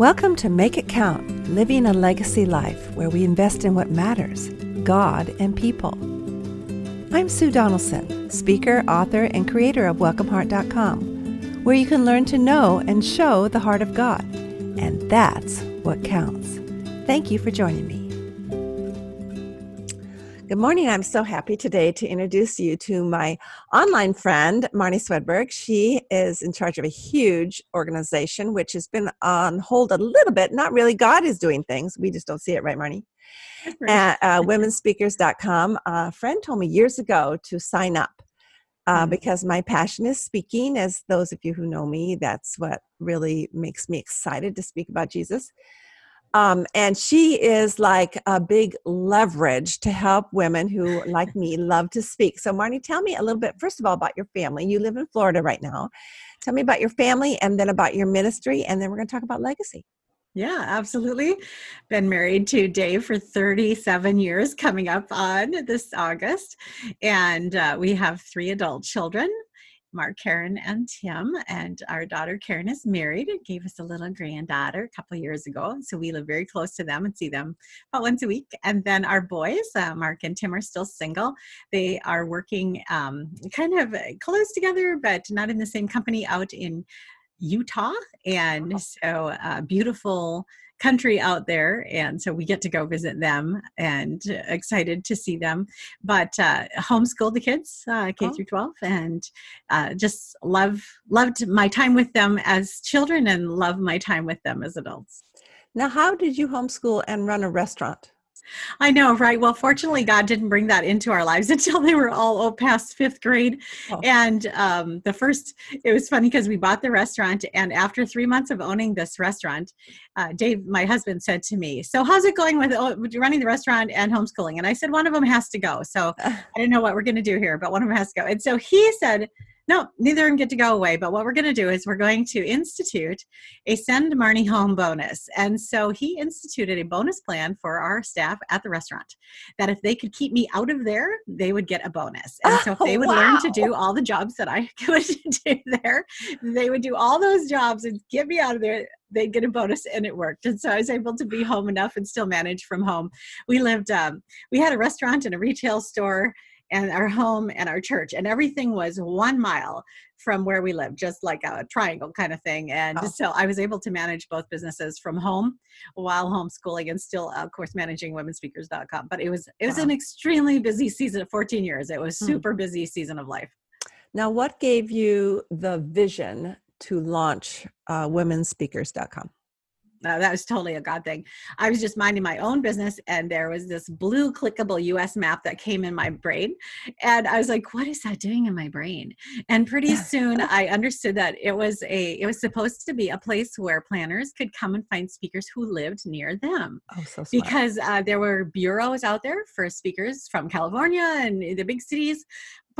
Welcome to Make It Count Living a Legacy Life, where we invest in what matters God and people. I'm Sue Donaldson, speaker, author, and creator of WelcomeHeart.com, where you can learn to know and show the heart of God. And that's what counts. Thank you for joining me. Good morning. I'm so happy today to introduce you to my online friend, Marnie Swedberg. She is in charge of a huge organization, which has been on hold a little bit. Not really. God is doing things. We just don't see it, right, Marnie? At uh, womenspeakers.com. A friend told me years ago to sign up uh, mm-hmm. because my passion is speaking. As those of you who know me, that's what really makes me excited to speak about Jesus. Um, and she is like a big leverage to help women who, like me, love to speak. So, Marnie, tell me a little bit, first of all, about your family. You live in Florida right now. Tell me about your family and then about your ministry, and then we're going to talk about legacy. Yeah, absolutely. Been married to Dave for 37 years coming up on this August. And uh, we have three adult children Mark, Karen, and Tim. And our daughter Karen is married and gave us a little granddaughter a couple years ago. So we live very close to them and see them about once a week. And then our boys, uh, Mark and Tim, are still single. They are working um, kind of close together, but not in the same company out in Utah. And so uh, beautiful country out there and so we get to go visit them and excited to see them but uh, homeschooled the kids uh, k oh. through 12 and uh, just love loved my time with them as children and love my time with them as adults now how did you homeschool and run a restaurant I know, right? Well, fortunately, God didn't bring that into our lives until they were all past fifth grade. Oh. And um, the first, it was funny because we bought the restaurant, and after three months of owning this restaurant, uh, Dave, my husband, said to me, "So, how's it going with, oh, running the restaurant and homeschooling?" And I said, "One of them has to go." So, I didn't know what we're going to do here, but one of them has to go. And so he said, no, neither of them get to go away. But what we're going to do is we're going to institute a send Marnie home bonus. And so he instituted a bonus plan for our staff at the restaurant that if they could keep me out of there, they would get a bonus. And so if they would wow. learn to do all the jobs that I could do there, they would do all those jobs and get me out of there they'd get a bonus and it worked and so i was able to be home enough and still manage from home we lived um, we had a restaurant and a retail store and our home and our church and everything was one mile from where we lived just like a triangle kind of thing and oh. so i was able to manage both businesses from home while homeschooling and still of course managing womenspeakers.com but it was it was wow. an extremely busy season of 14 years it was hmm. super hmm. busy season of life now what gave you the vision to launch uh, womenspeakers.com uh, that was totally a God thing. I was just minding my own business, and there was this blue clickable US map that came in my brain. And I was like, what is that doing in my brain? And pretty soon I understood that it was a it was supposed to be a place where planners could come and find speakers who lived near them. Oh, so smart. Because uh, there were bureaus out there for speakers from California and the big cities,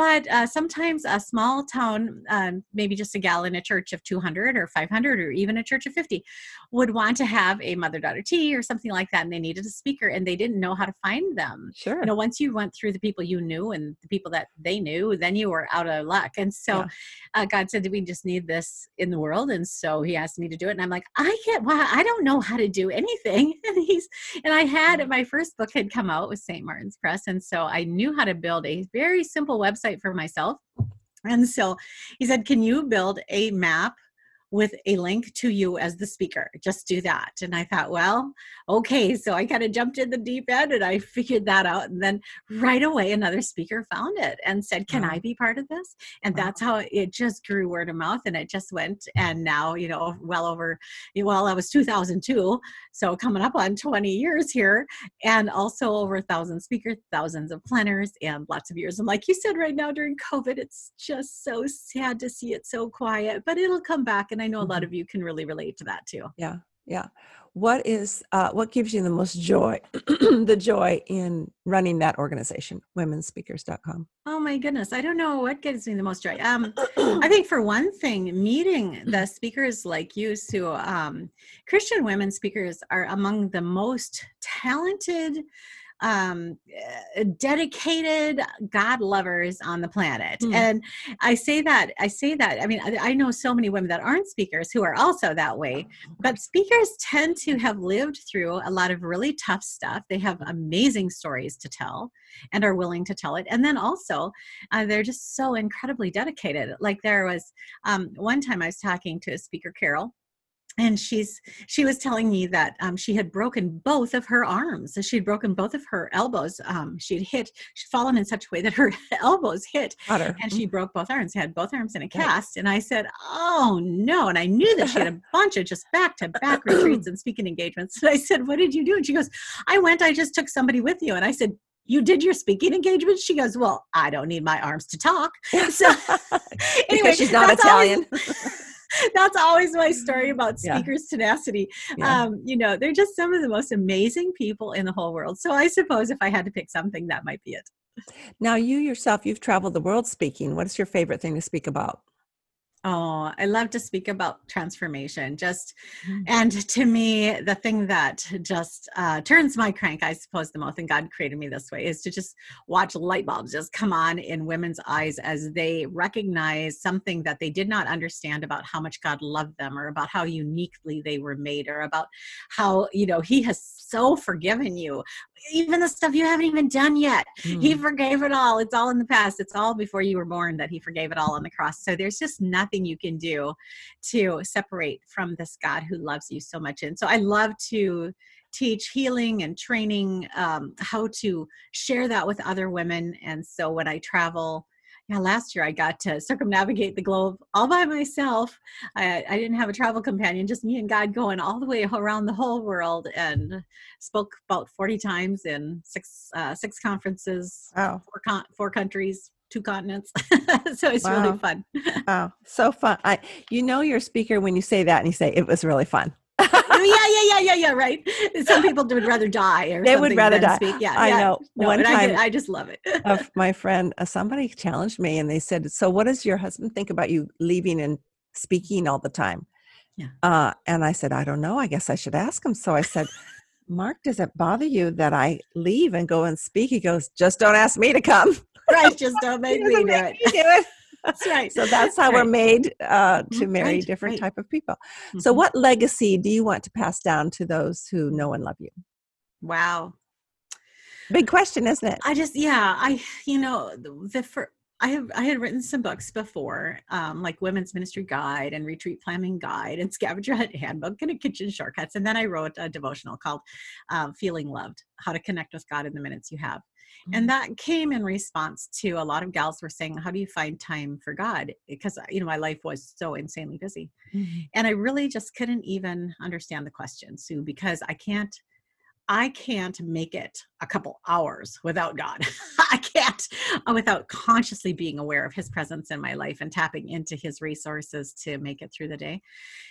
but uh, sometimes a small town um, maybe just a gal in a church of 200 or 500 or even a church of 50 would want to have a mother daughter tea or something like that and they needed a speaker and they didn't know how to find them. Sure. You know once you went through the people you knew and the people that they knew then you were out of luck. And so yeah. uh, god said we just need this in the world and so he asked me to do it and i'm like i can't well i don't know how to do anything. And he's and i had my first book had come out with st martin's press and so i knew how to build a very simple website website for myself. And so he said, Can you build a map with a link to you as the speaker. Just do that. And I thought, well, okay. So I kind of jumped in the deep end and I figured that out. And then right away, another speaker found it and said, Can wow. I be part of this? And wow. that's how it just grew word of mouth and it just went. And now, you know, well over, well, that was 2002. So coming up on 20 years here and also over a thousand speakers, thousands of planners, and lots of years. And like you said, right now during COVID, it's just so sad to see it so quiet, but it'll come back. And and i know a lot mm-hmm. of you can really relate to that too. Yeah yeah. What is uh, what gives you the most joy the joy in running that organization womenspeakers.com oh my goodness i don't know what gives me the most joy. Um, i think for one thing meeting the speakers like you sue um, christian women speakers are among the most talented um, uh, dedicated God lovers on the planet. Mm. And I say that, I say that, I mean, I, I know so many women that aren't speakers who are also that way, but speakers tend to have lived through a lot of really tough stuff. They have amazing stories to tell and are willing to tell it. And then also, uh, they're just so incredibly dedicated. Like there was um, one time I was talking to a speaker, Carol, and she's she was telling me that um, she had broken both of her arms she'd broken both of her elbows um, she'd hit she'd fallen in such a way that her elbows hit and she broke both arms had both arms in a cast. And i said oh no. And i knew that she had a bunch of just back to back retreats and speaking engagements. And i said what did you do? And she goes i went i just took somebody with you. And i said you did your speaking engagement? She goes well i don't need my arms to talk. So anyway because she's not that's always- Italian. that's always my story about Yeah. speakers tenacity Yeah. um, you know they're just some of the most amazing people in the whole world so i suppose if i had to pick something that might be it now, you yourself, you've traveled the world speaking. What is your favorite thing to speak about? Oh, I love to speak about transformation. Just, Mhm. and to me, the thing that just uh, turns my crank, I suppose, the most, and God created me this way, is to just watch light bulbs just come on in women's eyes as they recognize something that they did not understand about how much God loved them, or about how uniquely they were made, or about how, you know, He has so forgiven you, even the stuff you haven't even done yet. He Mm. forgave it all. It's all in the past. It's all before you were born that he forgave it all on the cross. So there's just nothing you can do to separate from this God who loves you so much. And so I love to teach healing and training um, how to share that with other women. And so when I travel, yeah, last year I got to circumnavigate the globe all by myself. I, I didn't have a travel companion, just me and God going all the way around the whole world and spoke about 40 times in six uh, six conferences, Wow. four, con- four countries, two continents. so it's Wow. really fun. Wow. So fun. I, you know, you're a speaker when you say that and you say it was really fun. Yeah, yeah, yeah, yeah, yeah. Right. Some people would rather die, or They would rather than die. Speak. Yeah, I yeah. know. No, One but I, time- I just love it. of my friend, uh, somebody challenged me and they said, So, what does your husband think about you leaving and speaking all the time? Yeah. Uh, and I said, I don't know. I guess I should ask him. So I said, Mark, does it bother you that I leave and go and speak? He goes, Just don't ask me to come. Right. Just don't make me do make it. me do it. That's right. So that's how we're made uh, to Mhm, marry right, different right. type of people. So, Mhm. what legacy do you want to pass down to those who know and love you? Wow. Big question, isn't it? I just yeah, I you know the, the fir- I have I had written some books before, um, like Women's Ministry Guide and Retreat Planning Guide and Scavenger Hunt Handbook and a Kitchen Shortcuts, and then I wrote a devotional called uh, Feeling Loved: How to Connect with God in the Minutes You Have. And mm-hmm. that came in response to a lot of gals were saying how do you find time for god? Eh, because uh, you know my life was so insanely busy. Mhm. and i really just couldn't even understand the question sue because i can't i can't make it a couple hours without god. I can't uh, without consciously being aware of his presence in my life and tapping into his resources to make it through the day.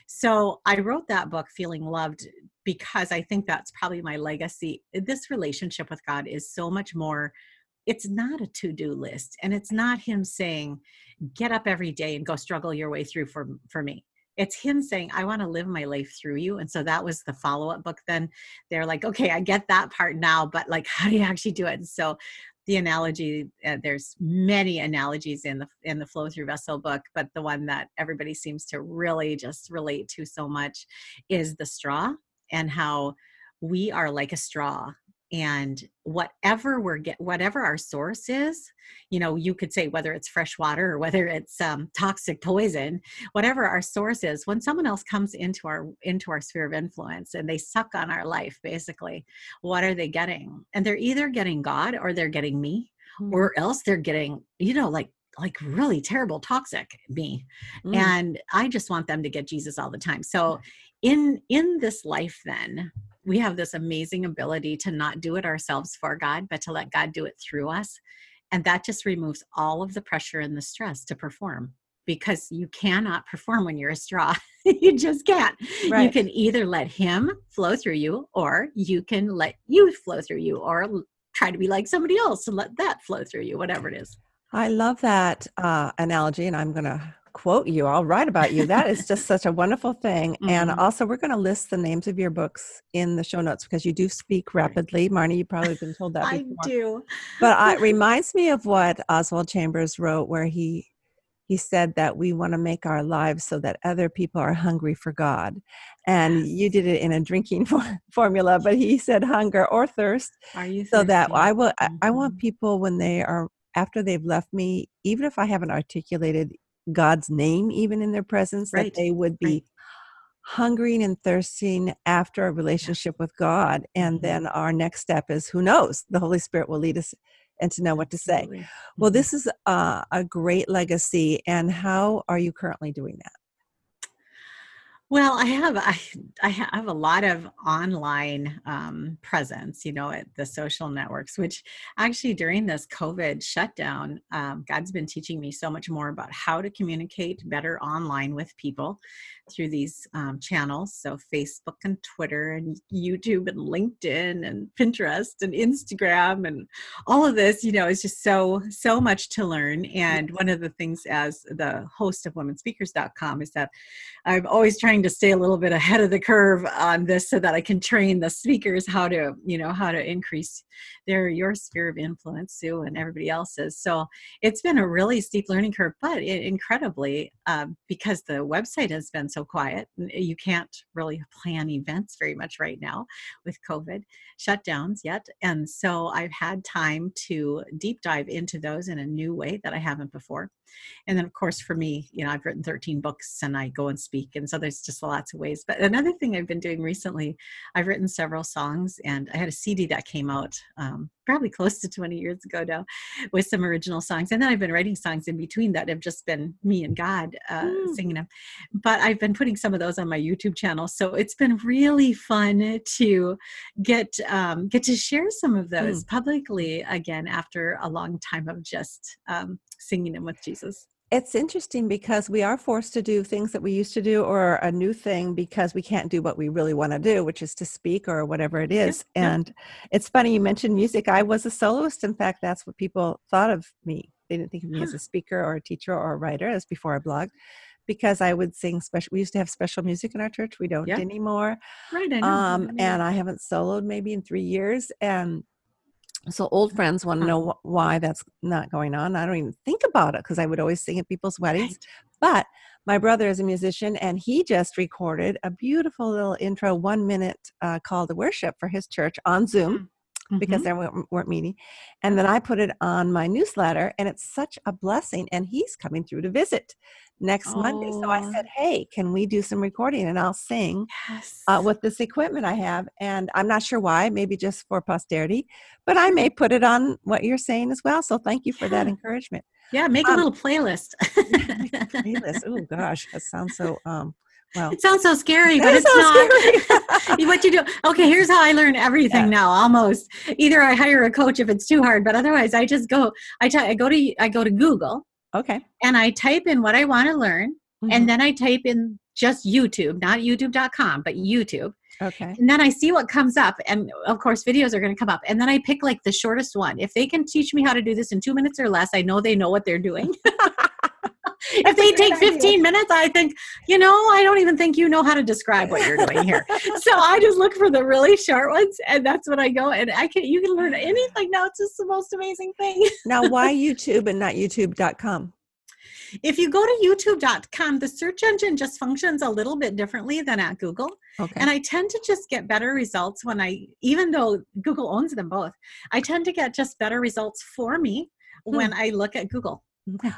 So i wrote that book feeling loved because i think that's probably my legacy. This relationship with god is so much more it's not a to-do list and it's not him saying get up every day and go struggle your way through for for me it's him saying i want to live my life through you and so that was the follow-up book then. They're like okay i get that part now but like how do you actually do it? And so the analogy uh, there's many analogies in the in the flow through vessel book but the one that everybody seems to really just relate to so much is the straw and how we are like a straw and whatever we're get whatever our source is you know you could say whether it's fresh water or whether it's um, toxic poison whatever our source is when someone else comes into our into our sphere of influence and they suck on our life basically what are they getting? And they're either getting god or they're getting me or else they're getting you know like like really terrible toxic me Mm. and i just want them to get jesus all the time. So in in this life then we have this amazing ability to not do it ourselves for god but to let god do it through us and that just removes all of the pressure and the stress to perform because you cannot perform when you're a straw. You just can't. You can either let him flow through you or you can let you flow through you or try to be like somebody else and let that flow through you whatever it is. I love that uh, analogy, and I'm going to quote you. I'll write about you. That is just such a wonderful thing. Mm-hmm. And also, we're going to list the names of your books in the show notes because you do speak rapidly. Marnie, you've probably been told that before. I do. but it reminds me of what Oswald Chambers wrote, where he he said that we want to make our lives so that other people are hungry for God. And you did it in a drinking formula, but he said hunger or thirst. Are you so that I will. I, I want mm-hmm. people when they are after they've left me, even if I haven't articulated God's name even in their presence, right. that they would be right. hungering and thirsting after a relationship with God. And mm-hmm. then our next step is who knows? The Holy Spirit will lead us and to know what to say. Well, mm-hmm. this is a, a great legacy. And how are you currently doing that? Well, I have I, I have a lot of online um, presence, you know, at the social networks. Which actually during this COVID shutdown, um, God's been teaching me so much more about how to communicate better online with people through these um, channels. So Facebook and Twitter and YouTube and LinkedIn and Pinterest and Instagram and all of this, you know, is just so so much to learn. And one of the things as the host of WomenSpeakers.com is that I'm always trying trying to stay a little bit ahead of the curve on this so that I can train the speakers how to, you know, how to increase their your sphere of influence, Sue, and everybody else's. So it's been a really steep learning curve, but it, incredibly um, because the website has been so quiet. You can't really plan events very much right now with COVID shutdowns yet, and so I've had time to deep dive into those in a new way that I haven't before. And then, of course, for me, you know, I've written 13 books and I go and speak. And so there's just lots of ways. But another thing I've been doing recently, I've written several songs and I had a CD that came out um, probably close to 20 years ago now with some original songs. And then I've been writing songs in between that have just been me and God uh, mm. singing them. But I've been putting some of those on my YouTube channel. So it's been really fun to get um, get to share some of those mm. publicly again after a long time of just um, singing them with Jesus it's interesting because we are forced to do things that we used to do or a new thing because we can't do what we really want to do which is to speak or whatever it is. yeah, and yeah. it's funny you mentioned music. I was a soloist. In fact that's what people thought of me. They didn't think of me huh. as a speaker or a teacher or a writer as before i blogged because i would sing special we used to have special music in our church. We don't yeah. anymore. Right I um, and i haven't soloed maybe in three years. And so old friends want to know wh- why that's not going on. I don't even think about it because I would always sing at people's weddings. Right. But my brother is a musician and he just recorded a beautiful little intro, one minute uh, call to worship for his church on Zoom. Mm mm-hmm. because they weren't, weren't meeting. And then I put it on my newsletter, and it's such a blessing. And he's coming through to visit next oh. Monday. So I said, Hey, can we do some recording? And I'll sing yes. uh, with this equipment I have. And I'm not sure why, maybe just for posterity, but I may put it on what you're saying as well. So thank you for yeah. that encouragement. Yeah, make um, a little playlist. playlist. Oh gosh, that sounds so um well, it sounds so scary, but it's not. what you do? Okay, here's how I learn everything yeah. now. Almost either I hire a coach if it's too hard, but otherwise I just go. I, t- I go to I go to Google. Okay. And I type in what I want to learn, mm-hmm. and then I type in just YouTube, not YouTube.com, but YouTube. Okay. And then I see what comes up, and of course, videos are going to come up. And then I pick like the shortest one. If they can teach me how to do this in two minutes or less, I know they know what they're doing. if they take 15 idea. minutes, I think, you know, I don't even think you know how to describe what you're doing here. so I just look for the really short ones and that's when I go and I can you can learn anything now. It's just the most amazing thing. now why YouTube and not youtube.com? If you go to youtube.com, the search engine just functions a little bit differently than at Google. Okay. And I tend to just get better results when I, even though Google owns them both, I tend to get just better results for me hmm. when I look at Google.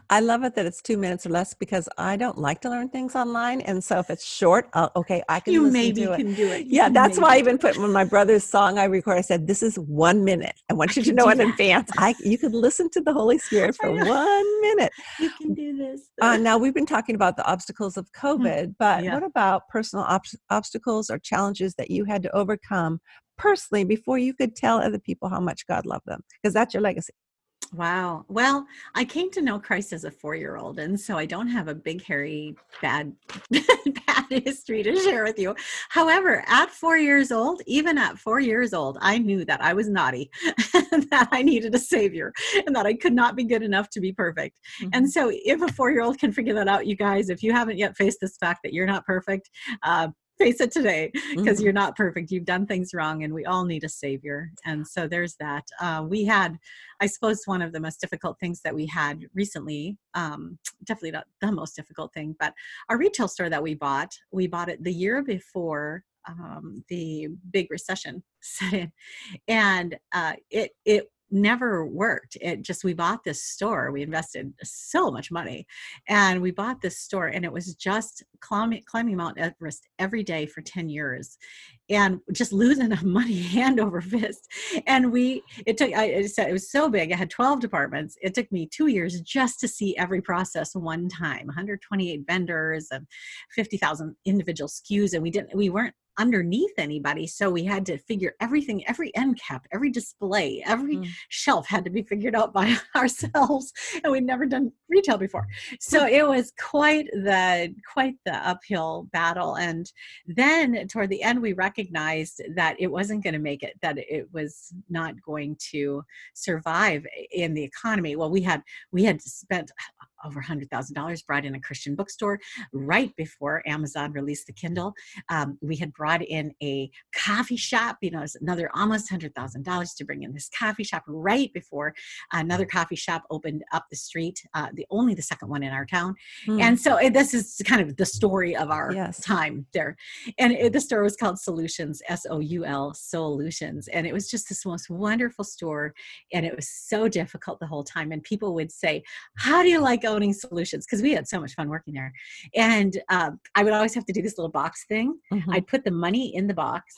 I love it that it's two minutes or less because I don't like to learn things online, and so if it's short, I'll, okay, I can. You maybe can do it. You yeah, that's why I even put when my brother's song I record. I said, "This is one minute. I want you to know in that. advance. I you could listen to the Holy Spirit for one minute. You can do this." Uh, now we've been talking about the obstacles of hmm. COVID, but yeah. what about personal ob- obstacles or challenges that you had to overcome personally before you could tell other people how much God loved them? Because that's your legacy. Wow. Well, I came to know Christ as a four year old, and so I don't have a big, hairy, bad, bad history to share with you. However, at four years old, even at four years old, I knew that I was naughty, that I needed a savior, and that I could not be good enough to be perfect. Mm-hmm. And so, if a four year old can figure that out, you guys, if you haven't yet faced this fact that you're not perfect, uh, face it today because mm-hmm. you're not perfect. You've done things wrong, and we all need a savior. And so there's that. Uh, we had, I suppose, one of the most difficult things that we had recently. Um, definitely not the most difficult thing, but our retail store that we bought, we bought it the year before um, the big recession set in, and uh, it it never worked. It just, we bought this store. We invested so much money and we bought this store and it was just climbing, climbing Mount Everest every day for 10 years and just losing money hand over fist. And we, it took, I said it was so big. I had 12 departments. It took me two years just to see every process one time, 128 vendors and 50,000 individual SKUs. And we didn't, we weren't underneath anybody. So we had to figure everything, every end cap, every display, every mm. shelf had to be figured out by ourselves. And we'd never done retail before. So it was quite the quite the uphill battle. And then toward the end, we recognized that it wasn't going to make it, that it was not going to survive in the economy. Well, we had we had spent over $100,000, brought in a Christian bookstore right before Amazon released the Kindle. Um, we had brought in a coffee shop, you know, another almost $100,000 to bring in this coffee shop right before another coffee shop opened up the street, uh, the only the second one in our town. Mm. And so it, this is kind of the story of our yes. time there. And it, the store was called Solutions, S O U L, Solutions. And it was just this most wonderful store. And it was so difficult the whole time. And people would say, How do you like owning solutions because we had so much fun working there. And um, I would always have to do this little box thing. Mm-hmm. I'd put the money in the box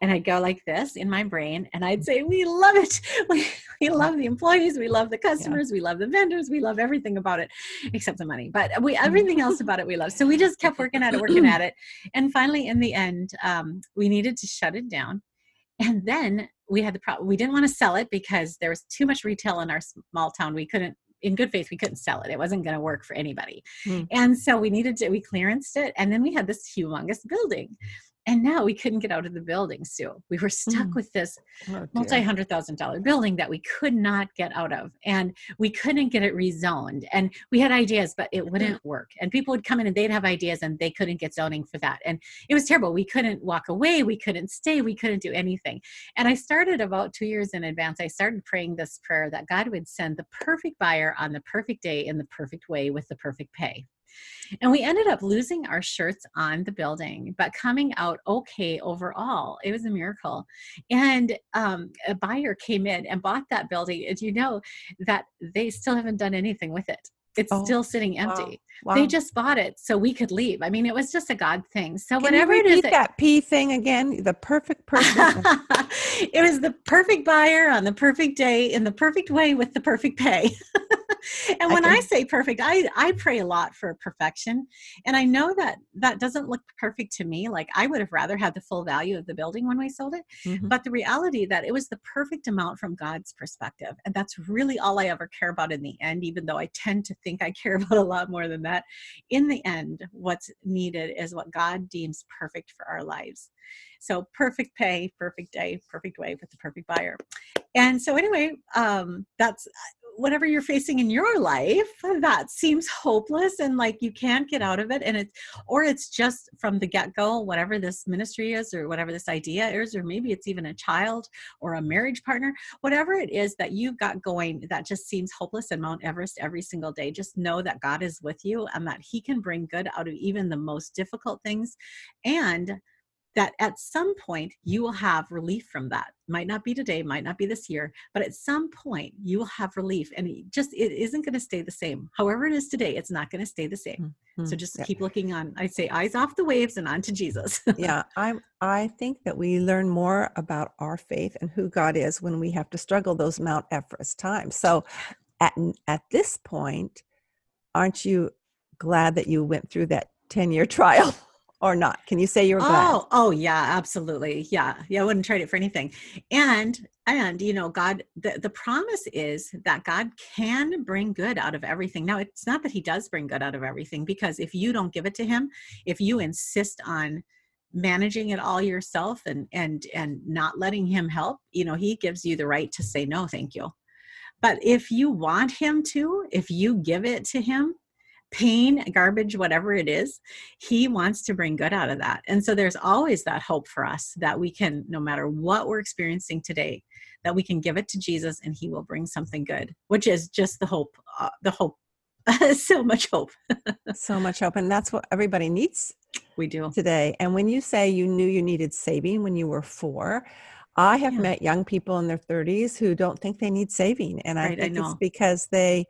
and I'd go like this in my brain and I'd say, We love it. We, we love the employees, we love the customers, yeah. we love the vendors, we love everything about it except the money. But we everything else about it we love. So we just kept working at it, working at it. And finally, in the end, um, we needed to shut it down. And then we had the problem we didn't want to sell it because there was too much retail in our small town. We couldn't in good faith we couldn't sell it. It wasn't going to work for anybody. Mm. and so we needed to we clearanced it and then we had this humongous building and now we couldn't get out of the building sue. We were stuck mm. with this oh, multi-hundred thousand dollar building that we could not get out of and we couldn't get it rezoned and we had ideas but it wouldn't work. And people would come in and they'd have ideas and they couldn't get zoning for that and it was terrible. We couldn't walk away we couldn't stay we couldn't do anything. And i started about two years in advance i started praying this prayer that god would send the perfect buyer on the perfect day in the perfect way with the perfect pay and we ended up losing our shirts on the building, but coming out okay overall. It was a miracle. And um, a buyer came in and bought that building. And you know that they still haven't done anything with it. It's oh, still sitting empty. Wow. Wow. They just bought it so we could leave. I mean, it was just a God thing. So Can whatever it is, that P thing again. The perfect person. it was the perfect buyer on the perfect day in the perfect way with the perfect pay. and when I, I, say perfect, I I pray a lot for perfection, and I know that that doesn't look perfect to me. Like I would have rather had the full value of the building when we sold it, mm-hmm. but the reality that it was the perfect amount from God's perspective, and that's really all I ever care about in the end. Even though I tend to think I care about a lot more than that, in the end, what's needed is what God deems perfect for our lives. So perfect pay, perfect day, perfect way with the perfect buyer. And so anyway, um, that's whatever you're facing in your life that seems hopeless and like you can't get out of it and it's or it's just from the get-go whatever this ministry is or whatever this idea is or maybe it's even a child or a marriage partner whatever it is that you've got going that just seems hopeless and mount everest every single day just know that god is with you and that he can bring good out of even the most difficult things and that at some point you will have relief from that. Might not be today might not be this year but at some point you will have relief and it just it isn't going to stay the same. However it is today it's not going to stay the same. Mm-hmm. so just yeah. keep looking on i'd say eyes off the waves and on to jesus. Yeah i i think that we learn more about our faith and who god is when we have to struggle those mount everest times. So at at this point aren't you glad that you went through that 10 year trial or not? Can you say you're glad? Oh, oh yeah, absolutely. Yeah. Yeah, I wouldn't trade it for anything. And and you know, God the, the promise is that God can bring good out of everything. Now, it's not that he does bring good out of everything because if you don't give it to him, if you insist on managing it all yourself and and and not letting him help, you know, he gives you the right to say no, thank you. But if you want him to, if you give it to him, pain, garbage, whatever it is, he wants to bring good out of that. And so there's always that hope for us that we can, no matter what we're experiencing today, that we can give it to Jesus and he will bring something good, which is just the hope, uh, the hope. so much hope. so much hope. And that's what everybody needs. We do today. And when you say you knew you needed saving when you were four, I have yeah. met young people in their 30s who don't think they need saving. And I think I it's because they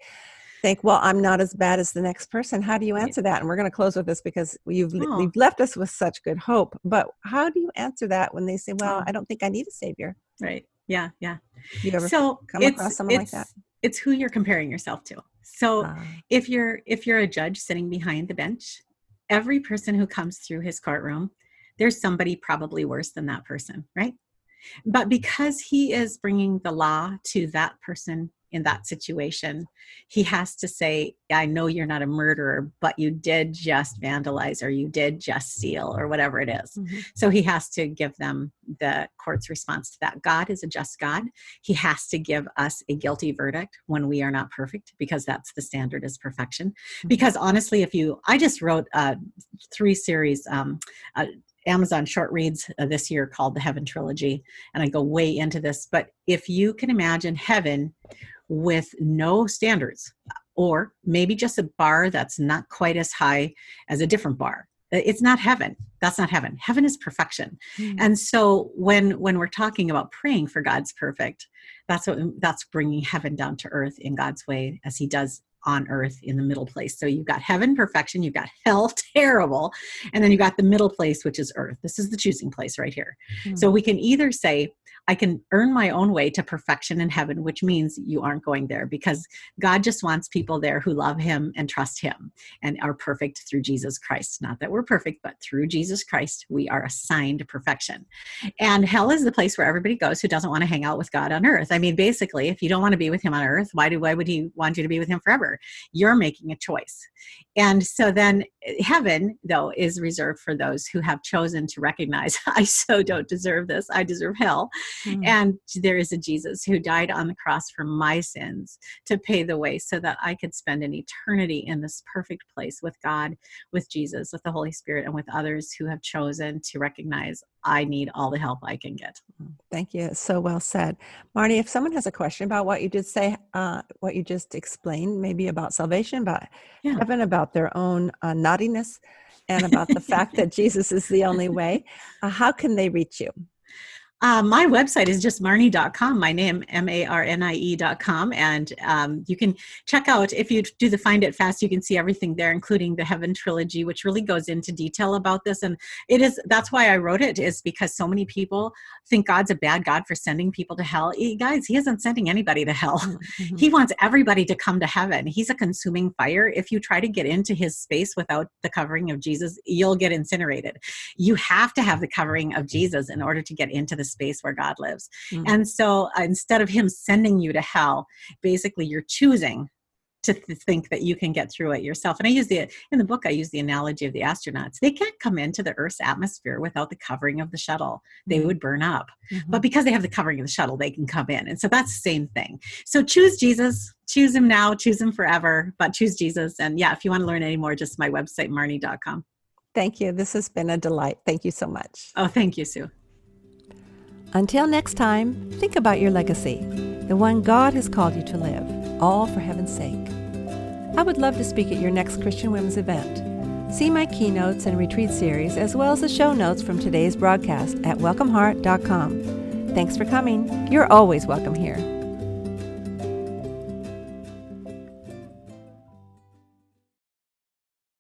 think, well, I'm not as bad as the next person. How do you answer that? And we're going to close with this because you've, oh. you've left us with such good hope. But how do you answer that when they say, well, oh. I don't think I need a savior? Right. Yeah. Yeah. You ever so come across someone like that? It's who you're comparing yourself to. So uh, if you're if you're a judge sitting behind the bench, every person who comes through his courtroom, there's somebody probably worse than that person, right? But because he is bringing the law to that person in that situation, he has to say, I know you're not a murderer, but you did just vandalize or you did just steal or whatever it is. Mm-hmm. So he has to give them the court's response to that. God is a just God. He has to give us a guilty verdict when we are not perfect because that's the standard is perfection. Mm-hmm. Because honestly, if you, I just wrote uh, three series, um, uh, Amazon short reads uh, this year called the Heaven Trilogy, and I go way into this. But if you can imagine heaven with no standards, or maybe just a bar that's not quite as high as a different bar, it's not heaven that's not heaven heaven is perfection mm. and so when when we're talking about praying for god's perfect that's what that's bringing heaven down to earth in god's way as he does on earth in the middle place. So you've got heaven, perfection, you've got hell, terrible, and then you've got the middle place, which is earth. This is the choosing place right here. Mm-hmm. So we can either say, I can earn my own way to perfection in heaven, which means you aren't going there because God just wants people there who love Him and trust Him and are perfect through Jesus Christ. Not that we're perfect, but through Jesus Christ, we are assigned perfection. And hell is the place where everybody goes who doesn't want to hang out with God on earth. I mean, basically, if you don't want to be with Him on earth, why do why would He want you to be with Him forever? You're making a choice. And so then eh, heaven, though, is reserved for those who have chosen to recognize, I so don't deserve this. I deserve hell. Mm. And there is a Jesus who died on the cross for my sins to pay the way so that I could spend an eternity in this perfect place with God, with Jesus, with the Holy Spirit, and with others who have chosen to recognize I need all the help I can get. Mm, thank you. So well said. Marnie, if someone has a question about what you did say, uh, what you just explained, maybe about salvation, about yeah. heaven, about their own uh, naughtiness, and about the fact that Jesus is the only way, uh, how can they reach you? Uh, my website is just marnie.com, my name, M A R N I E.com. And um, you can check out, if you do the Find It Fast, you can see everything there, including the Heaven Trilogy, which really goes into detail about this. And it is, that's why I wrote it, is because so many people think God's a bad God for sending people to hell. He, guys, He isn't sending anybody to hell. Mm-hmm. He wants everybody to come to heaven. He's a consuming fire. If you try to get into His space without the covering of Jesus, you'll get incinerated. You have to have the covering of Jesus in order to get into the space where God lives. Mm-hmm. And so uh, instead of Him sending you to hell, basically you're choosing to th- think that you can get through it yourself. And I use the in the book I use the analogy of the astronauts. They can't come into the Earth's atmosphere without the covering of the shuttle. They mm-hmm. would burn up. Mm-hmm. But because they have the covering of the shuttle, they can come in. And so that's the same thing. So choose Jesus, choose him now, choose him forever, but choose Jesus. And yeah, if you want to learn any more, just my website, marnie.com. Thank you. This has been a delight. Thank you so much. Oh, thank you, Sue. Until next time, think about your legacy, the one God has called you to live, all for heaven's sake. I would love to speak at your next Christian Women's event. See my keynotes and retreat series, as well as the show notes from today's broadcast at welcomeheart.com. Thanks for coming. You're always welcome here.